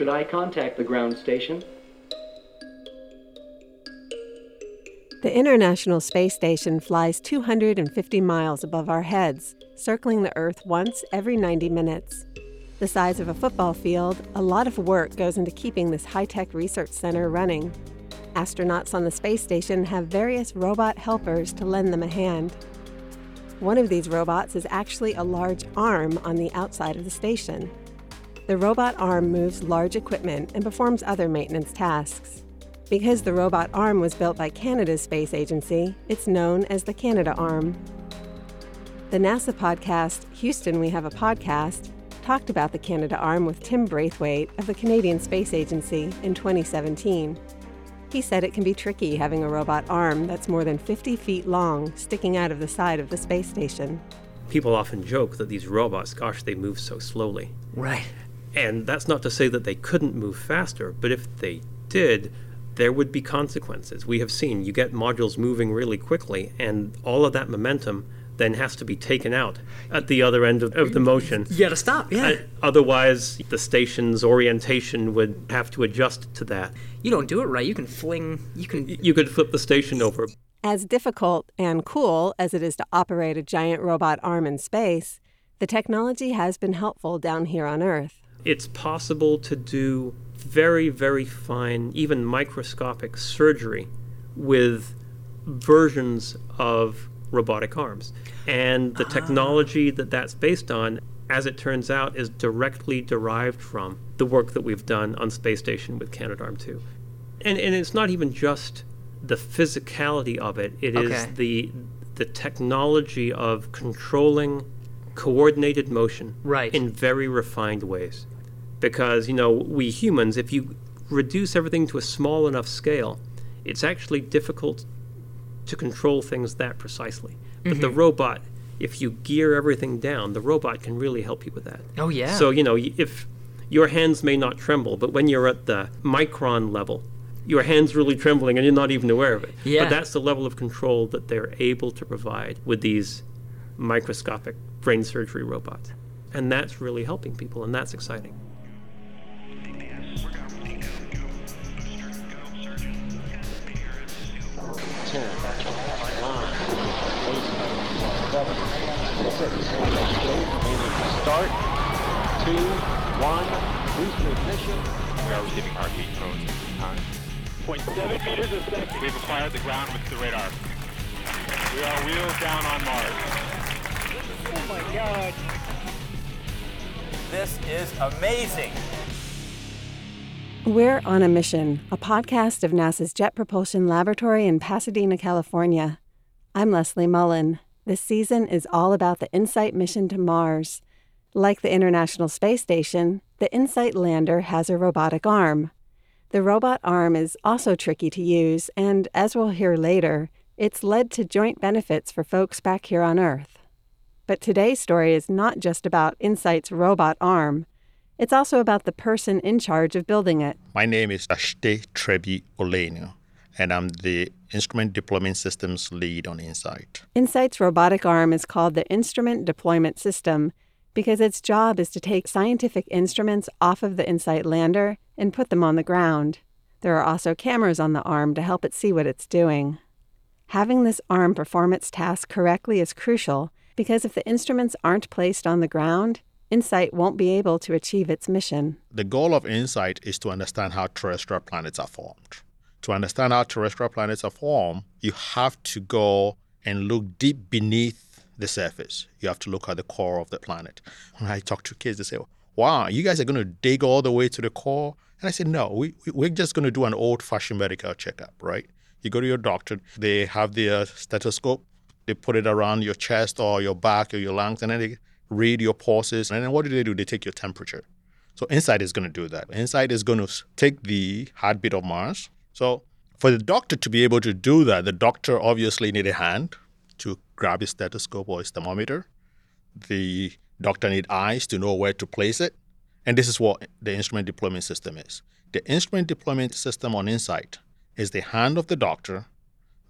Should I contact the ground station? The International Space Station flies 250 miles above our heads, circling the Earth once every 90 minutes. The size of a football field, a lot of work goes into keeping this high tech research center running. Astronauts on the space station have various robot helpers to lend them a hand. One of these robots is actually a large arm on the outside of the station. The robot arm moves large equipment and performs other maintenance tasks. Because the robot arm was built by Canada's space agency, it's known as the Canadarm. The NASA podcast, Houston We Have a Podcast, talked about the Canadarm with Tim Braithwaite of the Canadian Space Agency in 2017. He said it can be tricky having a robot arm that's more than 50 feet long sticking out of the side of the space station. People often joke that these robots, gosh, they move so slowly. Right. And that's not to say that they couldn't move faster, but if they did, there would be consequences. We have seen you get modules moving really quickly, and all of that momentum then has to be taken out at the other end of, of the motion. You gotta stop, yeah. Uh, otherwise, the station's orientation would have to adjust to that. You don't do it right. You can fling, you can. You could flip the station over. As difficult and cool as it is to operate a giant robot arm in space, the technology has been helpful down here on Earth. It's possible to do very, very fine, even microscopic surgery with versions of robotic arms. And the ah. technology that that's based on, as it turns out, is directly derived from the work that we've done on Space Station with Canadarm2. And, and it's not even just the physicality of it, It is Okay. the, the technology of controlling coordinated motion Right. in very refined ways. Because, you know, we humans, if you reduce everything to a small enough scale, it's actually difficult to control things that precisely. But the mm-hmm. robot, if you gear everything down, the robot can really help you with that. Oh, yeah. So, you know, if your hands may not tremble, but when you're at the micron level, your hand's really trembling and you're not even aware of it. Yeah. But that's the level of control that they're able to provide with these microscopic brain surgery robots. And that's really helping people, and that's exciting. Start. Two, one, booster ignition. We are receiving heartbeat codes at this time. Point seven meters a second. We've acquired the ground with the radar. We are wheels down on Mars. Oh my god. This is amazing. We're on a Mission, a podcast of NASA's Jet Propulsion Laboratory in Pasadena, California. I'm Leslie Mullen. This season is all about the InSight mission to Mars. Like the International Space Station, the InSight lander has a robotic arm. The robot arm is also tricky to use, and as we'll hear later, it's led to joint benefits for folks back here on Earth. But today's story is not just about InSight's robot arm. It's also about the person in charge of building it. My name is Ashitey Trebi Ollennu, and I'm the Instrument Deployment Systems Lead on Insight. InSight's robotic arm is called the Instrument Deployment System because its job is to take scientific instruments off of the InSight lander and put them on the ground. There are also cameras on the arm to help it see what it's doing. Having this arm perform its task correctly is crucial because if the instruments aren't placed on the ground, InSight won't be able to achieve its mission. The goal of Insight is to understand how terrestrial planets are formed. To understand how terrestrial planets are formed, you have to go and look deep beneath the surface. You have to look at the core of the planet. When I talk to kids, they say, Wow, you guys are going to dig all the way to the core? And I said, No, we, we- we're just going to do an old fashioned medical checkup, right? You go to your doctor, they have the uh, stethoscope, they put it around your chest or your back or your lungs, and then they read your pulses. And then what do they do? They take your temperature. So Insight is going to do that. Insight is going to take the heartbeat of Mars. So for the doctor to be able to do that, the doctor obviously need a hand to grab his stethoscope or his thermometer. The doctor need eyes to know where to place it. And this is what the instrument deployment system is. The instrument deployment system on Insight is the hand of the doctor,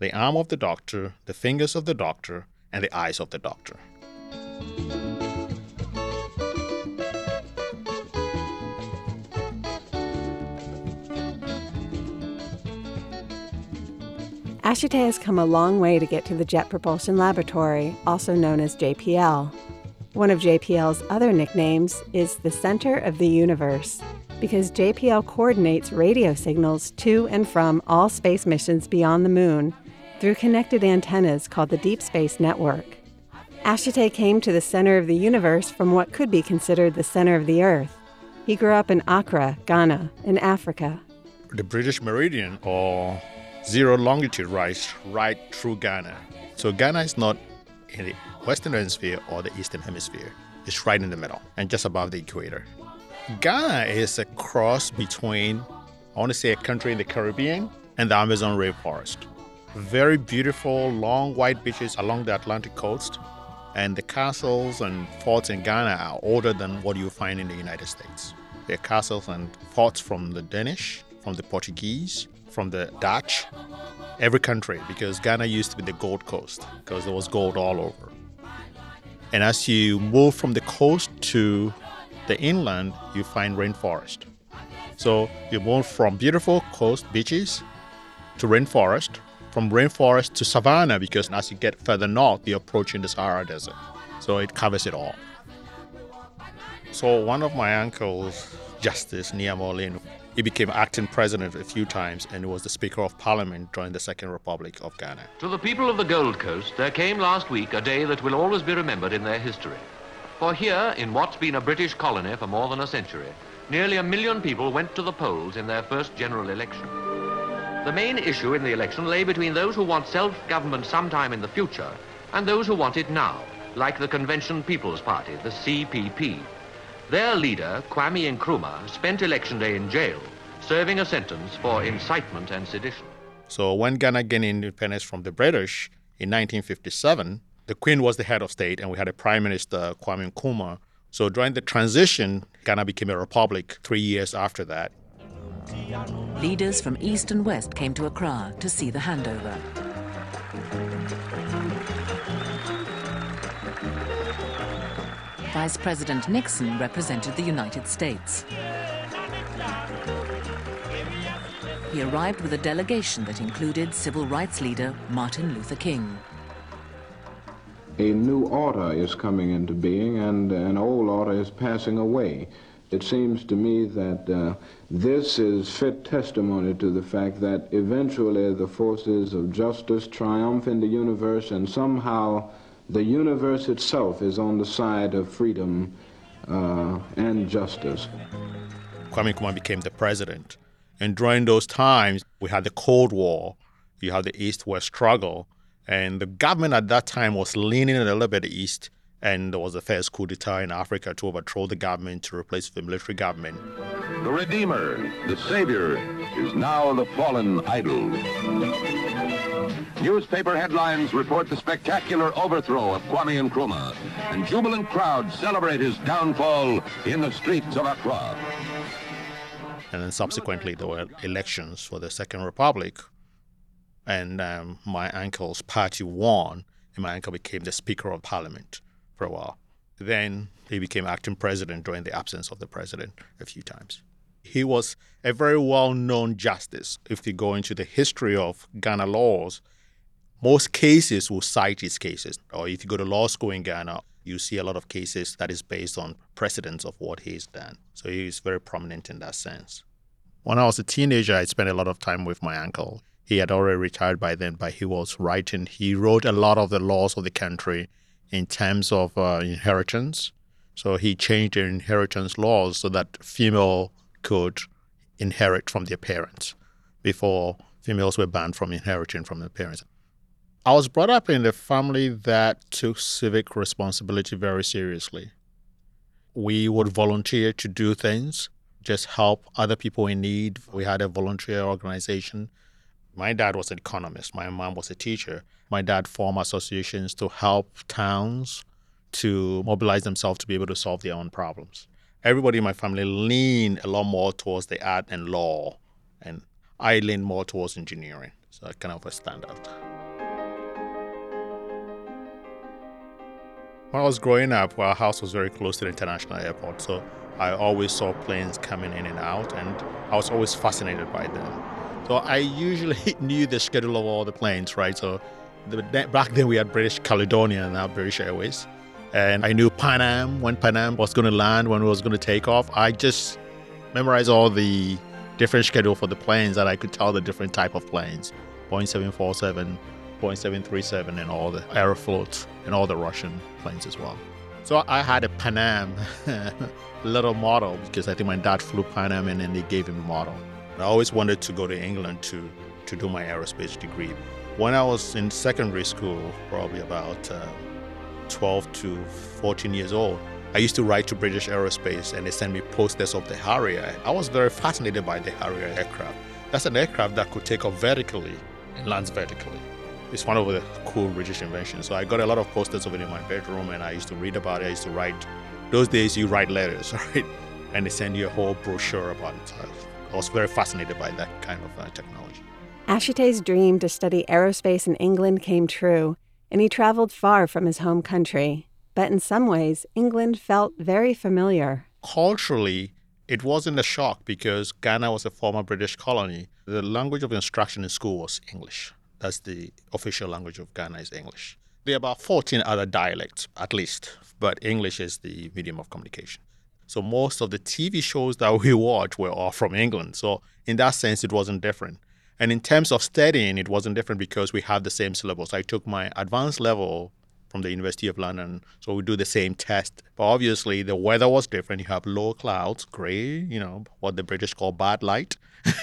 the arm of the doctor, the fingers of the doctor, and the eyes of the doctor. Ashitey has come a long way to get to the Jet Propulsion Laboratory, also known as JPL. One of JPL's other nicknames is the Center of the Universe, because JPL coordinates radio signals to and from all space missions beyond the moon through connected antennas called the Deep Space Network. Ashitey came to the center of the universe from what could be considered the center of the Earth. He grew up in Accra, Ghana, in Africa. The British Meridian or zero longitude runs right through Ghana. So Ghana is not in the Western Hemisphere or the Eastern Hemisphere. It's right in the middle and just above the equator. Ghana is a cross between, I want to say, a country in the Caribbean and the Amazon rainforest. Very beautiful, long white beaches along the Atlantic coast. And the castles and forts in Ghana are older than what you find in the United States. They're castles and forts from the Danish, from the Portuguese, from the Dutch, every country, because Ghana used to be the gold coast, because there was gold all over. And as you move from the coast to the inland, you find rainforest. So you move from beautiful coast beaches to rainforest, from rainforest to savanna, because as you get further north, you're approaching the Sahara Desert. So it covers it all. So one of my uncles, Justice Nii Amaa Ollennu, he became acting president a few times and was the Speaker of Parliament during the Second Republic of Ghana. To the people of the Gold Coast, there came last week a day that will always be remembered in their history. For here, in what's been a British colony for more than a century, nearly a million people went to the polls in their first general election. The main issue in the election lay between those who want self-government sometime in the future and those who want it now, like the Convention People's Party, the CPP. Their leader, Kwame Nkrumah, spent election day in jail, serving a sentence for incitement and sedition. So when Ghana gained independence from the British in 1957, the Queen was the head of state and we had a Prime Minister, Kwame Nkrumah. So during the transition, Ghana became a republic three years after that. Leaders from east and west came to Accra to see the handover. Vice President Nixon represented the United States. He arrived with a delegation that included civil rights leader Martin Luther King. A new order is coming into being and an old order is passing away. It seems to me that uh, this is fit testimony to the fact that eventually the forces of justice triumph in the universe and somehow the universe itself is on the side of freedom uh, and justice. Kwame Nkrumah became the president. And during those times, we had the Cold War, you had the East West struggle, and the government at that time was leaning a little bit east. And there was the first coup d'etat in Africa to overthrow the government to replace the military government. The Redeemer, the Savior, is now the fallen idol. Newspaper headlines report the spectacular overthrow of Kwame Nkrumah, and jubilant crowds celebrate his downfall in the streets of Accra. And then subsequently, there were elections for the Second Republic, and um, my uncle's party won, and my uncle became the Speaker of Parliament for a while. Then he became acting president during the absence of the president a few times. He was a very well known justice. If you go into the history of Ghana laws, most cases will cite his cases. Or if you go to law school in Ghana, you see a lot of cases that is based on precedents of what he's done. So he's very prominent in that sense. When I was a teenager, I spent a lot of time with my uncle. He had already retired by then, but he was writing. He wrote a lot of the laws of the country in terms of uh, inheritance. So he changed the inheritance laws so that female could inherit from their parents. Before, females were banned from inheriting from their parents. I was brought up in a family that took civic responsibility very seriously. We would volunteer to do things, just help other people in need. We had a volunteer organization. My dad was an economist, my mom was a teacher. My dad formed associations to help towns to mobilize themselves to be able to solve their own problems. Everybody in my family leaned a lot more towards the art and law, and I leaned more towards engineering. So I kind of a standout. When I was growing up, our house was very close to the international airport, so I always saw planes coming in and out, and I was always fascinated by them. So I usually knew the schedule of all the planes, right? So the, back then we had British Caledonia and now British Airways. And I knew Pan Am, when Pan Am was going to land, when it was going to take off. I just memorized all the different schedule for the planes and I could tell the different type of planes. Boeing 747, Boeing 737 and all the Aeroflot and all the Russian planes as well. So I had a Pan Am little model because I think my dad flew Pan Am and then they gave him a model. I always wanted to go to England to, to do my aerospace degree. When I was in secondary school, probably about uh, 12 to 14 years old, I used to write to British Aerospace and they sent me posters of the Harrier. I was very fascinated by the Harrier aircraft. That's an aircraft that could take off vertically and lands vertically. It's one of the cool British inventions. So I got a lot of posters of it in my bedroom and I used to read about it. I used to write. Those days you write letters, right? And they send you a whole brochure about it. I was very fascinated by that kind of uh, technology. Ashitey's dream to study aerospace in England came true, and he traveled far from his home country. But in some ways, England felt very familiar. Culturally, it wasn't a shock because Ghana was a former British colony. The language of instruction in school was English. That's the official language of Ghana is English. There are about 14 other dialects, at least, but English is the medium of communication. So most of the TV shows that we watch were all from England. So in that sense, it wasn't different. And in terms of studying, it wasn't different because we have the same syllabus. I took my advanced level from the University of London, so we do the same test. But obviously, the weather was different. You have low clouds, gray, you know, what the British call bad light.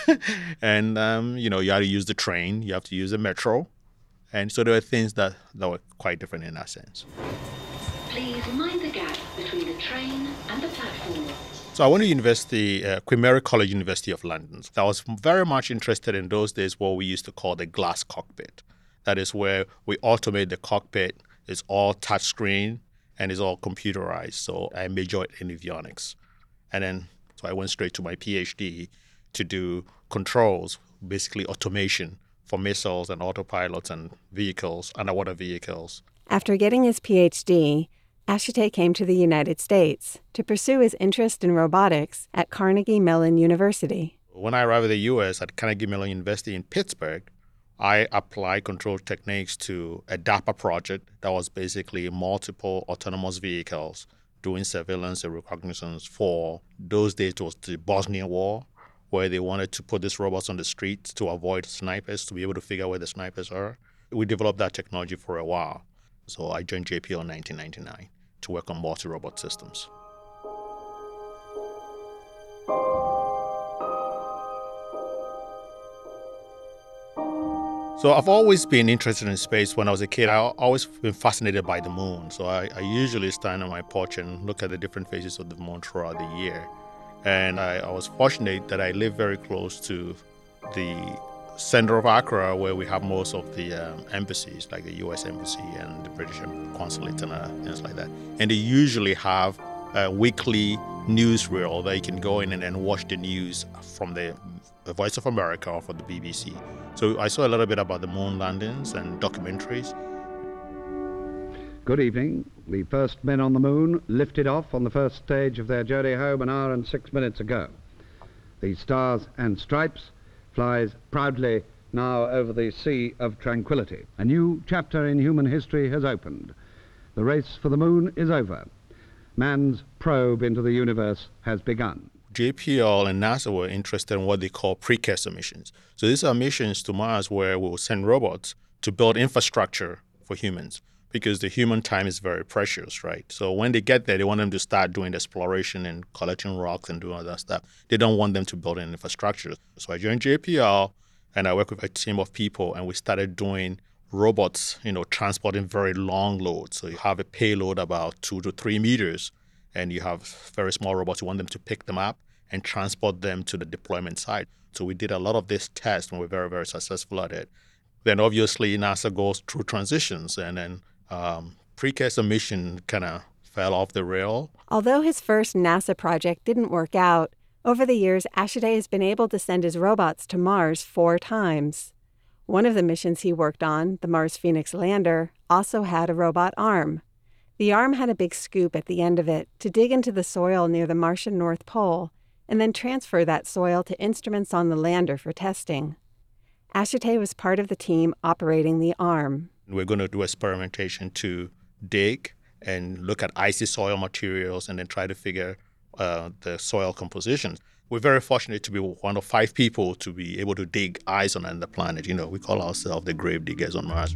and, um, you know, you have to use the train, you have to use the metro. And so there were things that, that were quite different in that sense. Please mind the gap between the train and the platform. So I went to university, uh, Queen Mary College, University of London. I was very much interested in those days what we used to call the glass cockpit. That is where we automate the cockpit. It's all touchscreen and it's all computerized. So I majored in avionics. And then so I went straight to my PhD to do controls, basically automation for missiles and autopilots and vehicles, underwater vehicles. After getting his PhD, Ashitey came to the United States to pursue his interest in robotics at Carnegie Mellon University. When I arrived at the US at Carnegie Mellon University in Pittsburgh, I applied control techniques to a DARPA project that was basically multiple autonomous vehicles doing surveillance and reconnaissance for those days it was the Bosnian War, where they wanted to put these robots on the streets to avoid snipers, to be able to figure out where the snipers are. We developed that technology for a while. So I joined JPL in 1999 to work on multi robot systems. So I've always been interested in space. When I was a kid, I always been fascinated by the moon. So I, I, usually stand on my porch and look at the different phases of the moon throughout the year. And I, I was fortunate that I live very close to the center of Accra, where we have most of the um, embassies, like the U.S. Embassy and the British Consulate and uh, things like that. And they usually have a weekly newsreel that you can go in and, and watch the news from the, the Voice of America or from the BBC. So I saw a little bit about the moon landings and documentaries. Good evening. The first men on the moon lifted off on the first stage of their journey home an hour and six minutes ago. The Stars and Stripes flies proudly now over the Sea of Tranquility. A new chapter in human history has opened. The race for the moon is over. Man's probe into the universe has begun. JPL and NASA were interested in what they call precursor missions. So these are missions to Mars where we'll send robots to build infrastructure for humans because the human time is very precious, right? So when they get there, they want them to start doing exploration and collecting rocks and doing all that stuff. They don't want them to build an infrastructure. So I joined JPL and I worked with a team of people and we started doing robots, you know, transporting very long loads. So you have a payload about two to three meters and you have very small robots. You want them to pick them up and transport them to the deployment site. So we did a lot of this test and we're very, very successful at it. Then obviously NASA goes through transitions and then um, precursor mission kind of fell off the rail. Although his first NASA project didn't work out, over the years, Ashitey has been able to send his robots to Mars four times. One of the missions he worked on, the Mars Phoenix lander, also had a robot arm. The arm had a big scoop at the end of it to dig into the soil near the Martian North Pole and then transfer that soil to instruments on the lander for testing. Ashitey was part of the team operating the arm. We're going to do experimentation to dig and look at icy soil materials and then try to figure uh, the soil composition. We're very fortunate to be one of five people to be able to dig ice on the planet. You know, we call ourselves the grave diggers on Mars.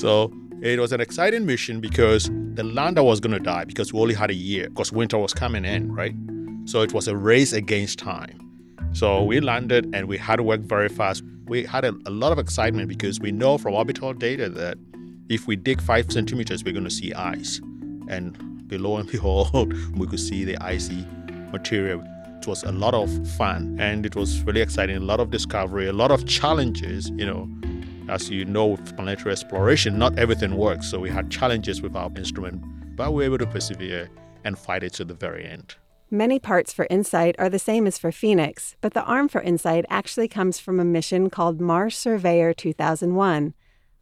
So it was an exciting mission because the lander was going to die because we only had a year because winter was coming in, right? So it was a race against time. So we landed and we had to work very fast. We had a, a lot of excitement because we know from orbital data that if we dig five centimeters, we're going to see ice. And below and behold, we could see the icy material. It was a lot of fun and it was really exciting. A lot of discovery, a lot of challenges. You know, as you know, with planetary exploration, not everything works. So we had challenges with our instrument, but we were able to persevere and fight it to the very end. Many parts for InSight are the same as for Phoenix, but the arm for InSight actually comes from a mission called Mars Surveyor 2001,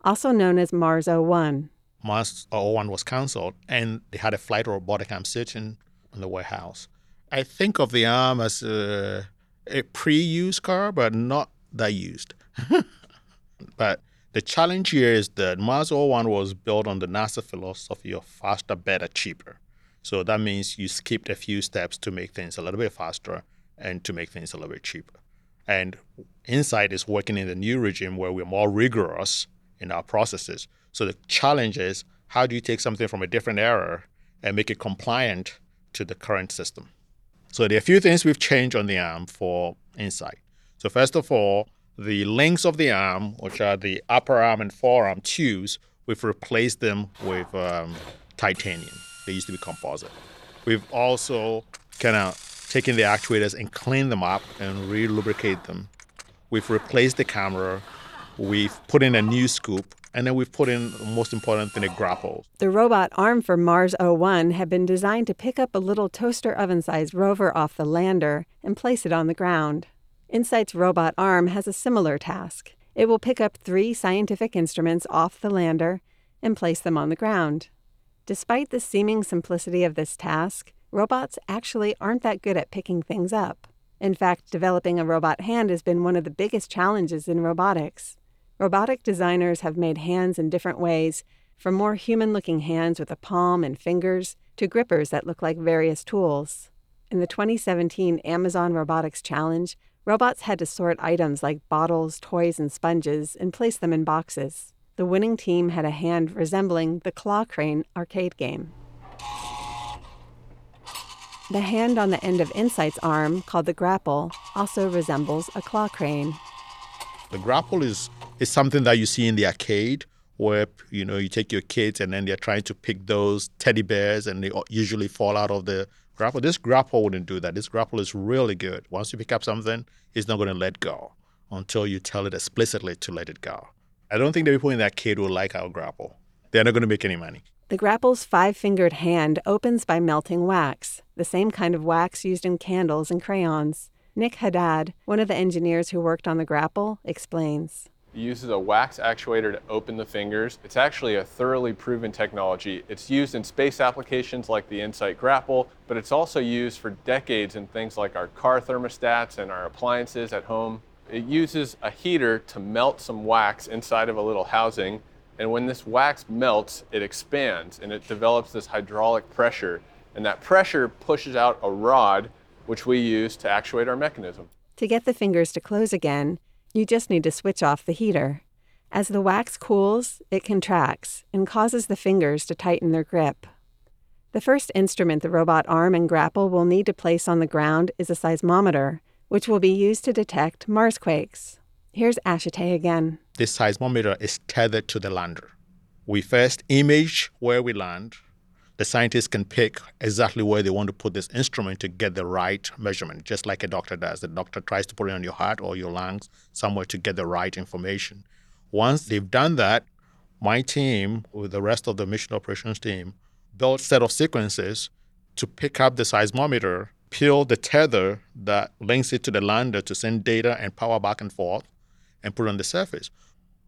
also known as Mars 01. Mars 01 was cancelled, and they had a flight robotic arm sitting in the warehouse. I think of the arm as a, a pre-used car, but not that used. but the challenge here is that Mars 01 was built on the NASA philosophy of faster, better, cheaper. So that means you skipped a few steps to make things a little bit faster and to make things a little bit cheaper. And InSight is working in the new regime where we're more rigorous in our processes. So the challenge is how do you take something from a different era and make it compliant to the current system? So there are a few things we've changed on the arm for InSight. So first of all, the links of the arm, which are the upper arm and forearm tubes, we've replaced them with um, titanium. They used to be composite. We've also kind of taken the actuators and cleaned them up and re-lubricate them. We've replaced the camera. We've put in a new scoop, and then we've put in the most important thing, a grapple. The robot arm for Mars 01 had been designed to pick up a little toaster oven sized rover off the lander and place it on the ground. InSight's robot arm has a similar task. It will pick up three scientific instruments off the lander and place them on the ground. Despite the seeming simplicity of this task, robots actually aren't that good at picking things up. In fact, developing a robot hand has been one of the biggest challenges in robotics. Robotic designers have made hands in different ways, from more human looking hands with a palm and fingers to grippers that look like various tools. In the 2017 Amazon Robotics Challenge, robots had to sort items like bottles, toys, and sponges and place them in boxes. The winning team had a hand resembling the Claw Crane arcade game. The hand on the end of InSight's arm, called the grapple, also resembles a claw crane. The grapple is, is something that you see in the arcade where you know you take your kids and then they're trying to pick those teddy bears and they usually fall out of the grapple. This grapple wouldn't do that. This grapple is really good. Once you pick up something, it's not going to let go until you tell it explicitly to let it go. I don't think the people in that arcade will like our grapple. They're not going to make any money. The grapple's five fingered hand opens by melting wax, the same kind of wax used in candles and crayons. Nick Haddad, one of the engineers who worked on the grapple, explains. It uses a wax actuator to open the fingers. It's actually a thoroughly proven technology. It's used in space applications like the InSight Grapple, but it's also used for decades in things like our car thermostats and our appliances at home. It uses a heater to melt some wax inside of a little housing and when this wax melts, it expands and it develops this hydraulic pressure. And that pressure pushes out a rod, which we use to actuate our mechanism. To get the fingers to close again, you just need to switch off the heater. As the wax cools, it contracts and causes the fingers to tighten their grip. The first instrument the robot arm and grapple will need to place on the ground is a seismometer, which will be used to detect Mars quakes. Here's Ashitey again. This seismometer is tethered to the lander. We first image where we land. The scientists can pick exactly where they want to put this instrument to get the right measurement, just like a doctor does. The doctor tries to put it on your heart or your lungs somewhere to get the right information. Once they've done that, my team, with the rest of the mission operations team, built set of sequences to pick up the seismometer, peel the tether that links it to the lander to send data and power back and forth, and put on the surface.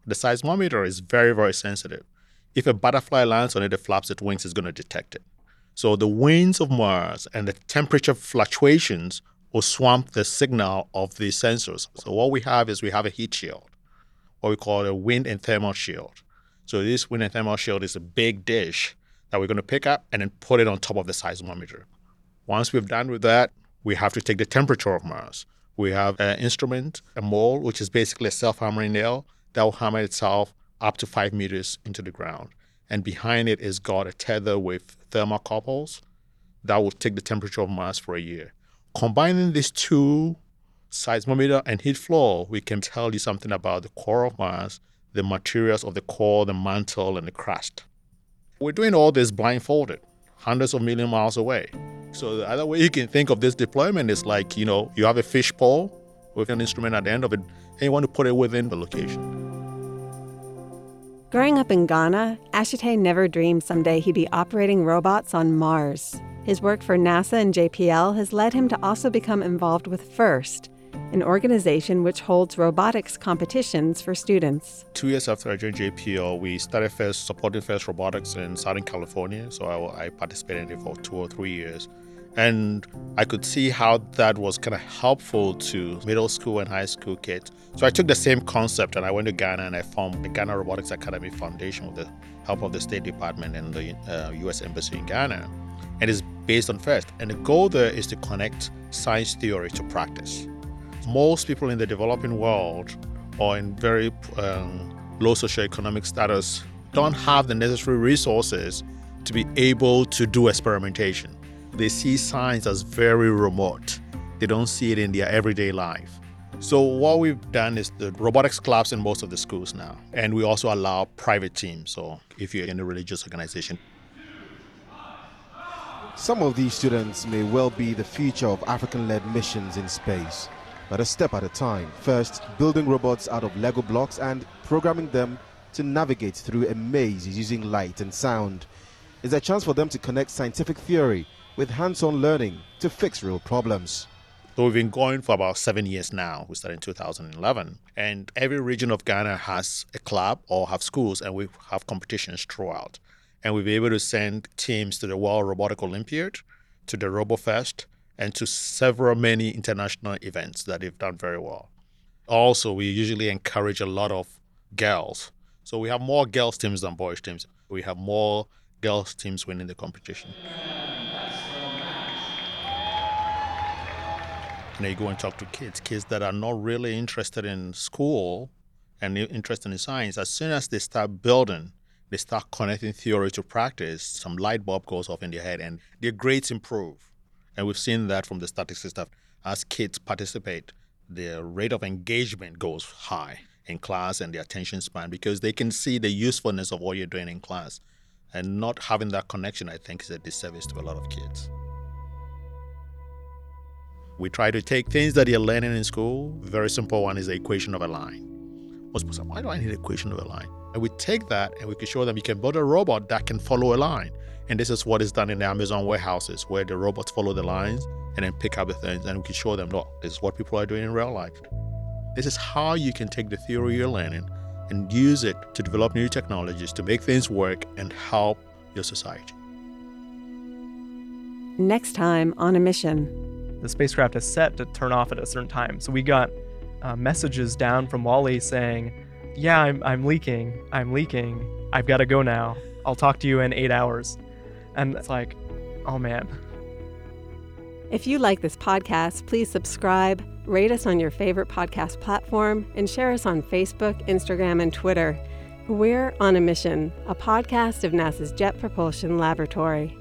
The seismometer is very, very sensitive. If a butterfly lands on it, it flaps its wings, it's going to detect it. So the winds of Mars and the temperature fluctuations will swamp the signal of the sensors. So what we have is we have a heat shield, what we call a wind and thermal shield. So this wind and thermal shield is a big dish that we're going to pick up and then put it on top of the seismometer. Once we've done with that, we have to take the temperature of Mars. We have an instrument, a mole, which is basically a self-hammering nail that will hammer itself up to five meters into the ground. And behind it is got a tether with thermocouples that will take the temperature of Mars for a year. Combining these two, seismometer and heat flow, we can tell you something about the core of Mars, the materials of the core, the mantle, and the crust. We're doing all this blindfolded, hundreds of million miles away. So the other way you can think of this deployment is like, you know, you have a fish pole with an instrument at the end of it, and you want to put it within the location. Growing up in Ghana, Ashitey never dreamed someday he'd be operating robots on Mars. His work for NASA and JPL has led him to also become involved with FIRST, an organization which holds robotics competitions for students. Two years after I joined JPL, we started first supporting First Robotics in Southern California. So I, I participated in it for two or three years. And I could see how that was kind of helpful to middle school and high school kids. So I took the same concept and I went to Ghana and I formed the Ghana Robotics Academy Foundation with the help of the State Department and the uh, US Embassy in Ghana. And it's based on FIRST. And the goal there is to connect science theory to practice. Most people in the developing world or in very um, low socioeconomic status don't have the necessary resources to be able to do experimentation. They see science as very remote. They don't see it in their everyday life. So what we've done is the robotics clubs in most of the schools now, and we also allow private teams. So if you're in a religious organization, some of these students may well be the future of African-led missions in space, but a step at a time. First, building robots out of Lego blocks and programming them to navigate through a maze using light and sound is a chance for them to connect scientific theory with hands-on learning to fix real problems. So we've been going for about seven years now. We started in 2011. And every region of Ghana has a club or have schools, and we have competitions throughout. And we've been able to send teams to the World Robotic Olympiad, to the RoboFest, and to several many international events that they've done very well. Also, we usually encourage a lot of girls. So we have more girls teams than boys teams. We have more girls teams winning the competition. Then you go and talk to kids, kids that are not really interested in school and interested in science. As soon as they start building, they start connecting theory to practice, some light bulb goes off in their head and their grades improve. And we've seen that from the statistics that as kids participate, their rate of engagement goes high in class and the attention span because they can see the usefulness of what you're doing in class. And not having that connection, I think, is a disservice to a lot of kids. We try to take things that you're learning in school. Very simple one is the equation of a line. Most people say, why do I need an equation of a line? And we take that and we can show them you can build a robot that can follow a line. And this is what is done in the Amazon warehouses, where the robots follow the lines and then pick up the things. And we can show them, look, this is what people are doing in real life. This is how you can take the theory you're learning and use it to develop new technologies to make things work and help your society. Next time on a mission the spacecraft is set to turn off at a certain time. So we got uh, messages down from Wally saying, Yeah, I'm, I'm leaking. I'm leaking. I've got to go now. I'll talk to you in eight hours. And it's like, oh man. If you like this podcast, please subscribe, rate us on your favorite podcast platform, and share us on Facebook, Instagram, and Twitter. We're on a mission, a podcast of NASA's Jet Propulsion Laboratory.